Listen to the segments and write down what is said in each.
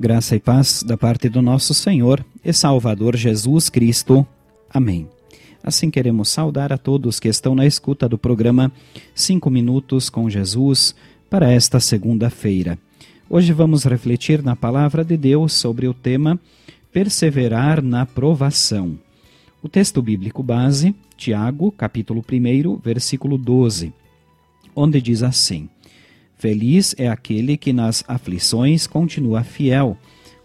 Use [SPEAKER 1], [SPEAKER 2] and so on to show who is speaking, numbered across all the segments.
[SPEAKER 1] Graça e paz da parte do nosso Senhor e Salvador Jesus Cristo. Amém. Assim queremos saudar a todos que estão na escuta do programa Cinco Minutos com Jesus para esta segunda-feira. Hoje vamos refletir na palavra de Deus sobre o tema Perseverar na provação. O texto bíblico base, Tiago, capítulo 1, versículo 12, onde diz assim: Feliz é aquele que nas aflições continua fiel,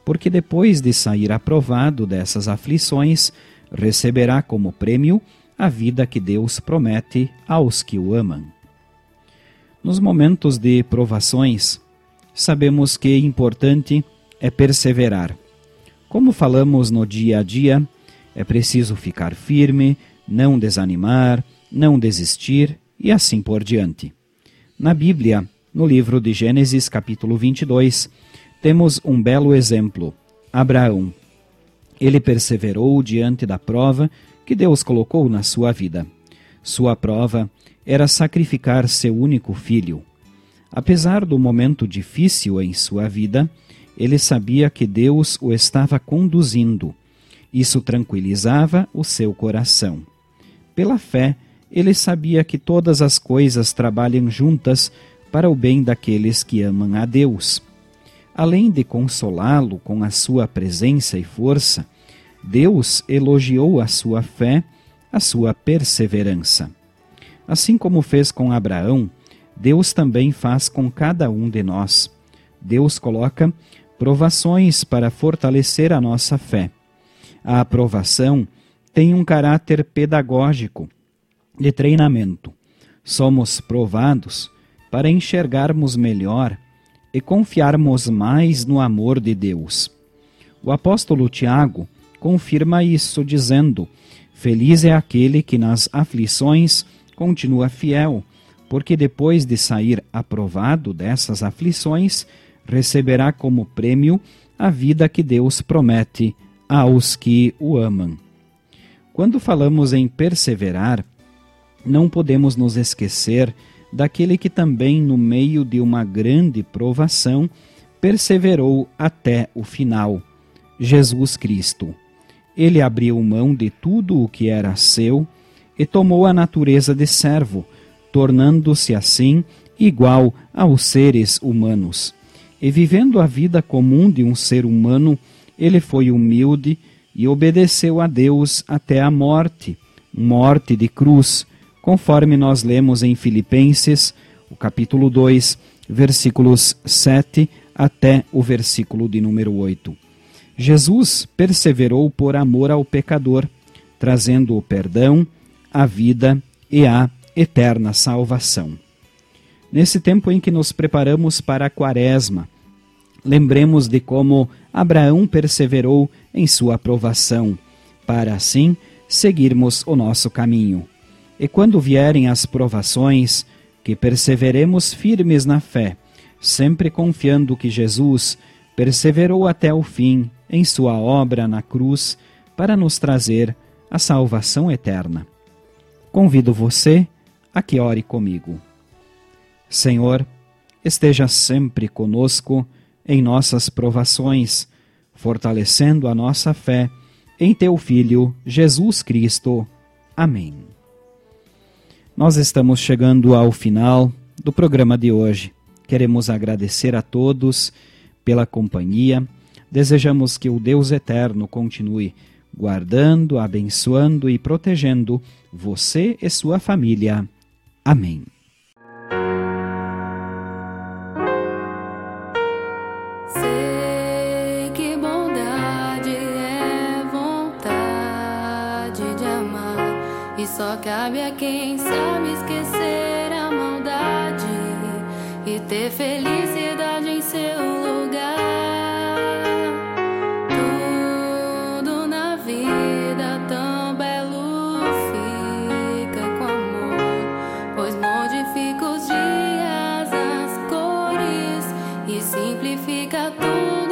[SPEAKER 1] porque depois de sair aprovado dessas aflições, receberá como prêmio a vida que Deus promete aos que o amam. Nos momentos de provações, sabemos que importante é perseverar. Como falamos no dia a dia, é preciso ficar firme, não desanimar, não desistir e assim por diante. Na Bíblia, no livro de Gênesis, capítulo 22, temos um belo exemplo: Abraão. Ele perseverou diante da prova que Deus colocou na sua vida. Sua prova era sacrificar seu único filho. Apesar do momento difícil em sua vida, ele sabia que Deus o estava conduzindo. Isso tranquilizava o seu coração. Pela fé, ele sabia que todas as coisas trabalham juntas para o bem daqueles que amam a Deus. Além de consolá-lo com a sua presença e força, Deus elogiou a sua fé, a sua perseverança. Assim como fez com Abraão, Deus também faz com cada um de nós. Deus coloca provações para fortalecer a nossa fé. A aprovação tem um caráter pedagógico, de treinamento. Somos provados para enxergarmos melhor e confiarmos mais no amor de Deus. O apóstolo Tiago confirma isso, dizendo: Feliz é aquele que nas aflições continua fiel, porque depois de sair aprovado dessas aflições, receberá como prêmio a vida que Deus promete aos que o amam. Quando falamos em perseverar, não podemos nos esquecer daquele que também, no meio de uma grande provação, perseverou até o final, Jesus Cristo. Ele abriu mão de tudo o que era seu e tomou a natureza de servo, tornando-se assim igual aos seres humanos. E vivendo a vida comum de um ser humano, ele foi humilde e obedeceu a Deus até a morte morte de cruz conforme nós lemos em Filipenses, o capítulo 2, versículos 7 até o versículo de número 8. Jesus perseverou por amor ao pecador, trazendo o perdão, a vida e a eterna salvação. Nesse tempo em que nos preparamos para a Quaresma, lembremos de como Abraão perseverou em sua aprovação, para assim seguirmos o nosso caminho. E quando vierem as provações, que perseveremos firmes na fé, sempre confiando que Jesus perseverou até o fim em sua obra na cruz para nos trazer a salvação eterna. Convido você a que ore comigo. Senhor, esteja sempre conosco em nossas provações, fortalecendo a nossa fé em teu Filho, Jesus Cristo. Amém. Nós estamos chegando ao final do programa de hoje. Queremos agradecer a todos pela companhia. Desejamos que o Deus eterno continue guardando, abençoando e protegendo você e sua família. Amém.
[SPEAKER 2] E só cabe a quem sabe esquecer a maldade e ter felicidade em seu lugar. Tudo na vida tão belo fica com amor, pois modifica os dias, as cores e simplifica tudo.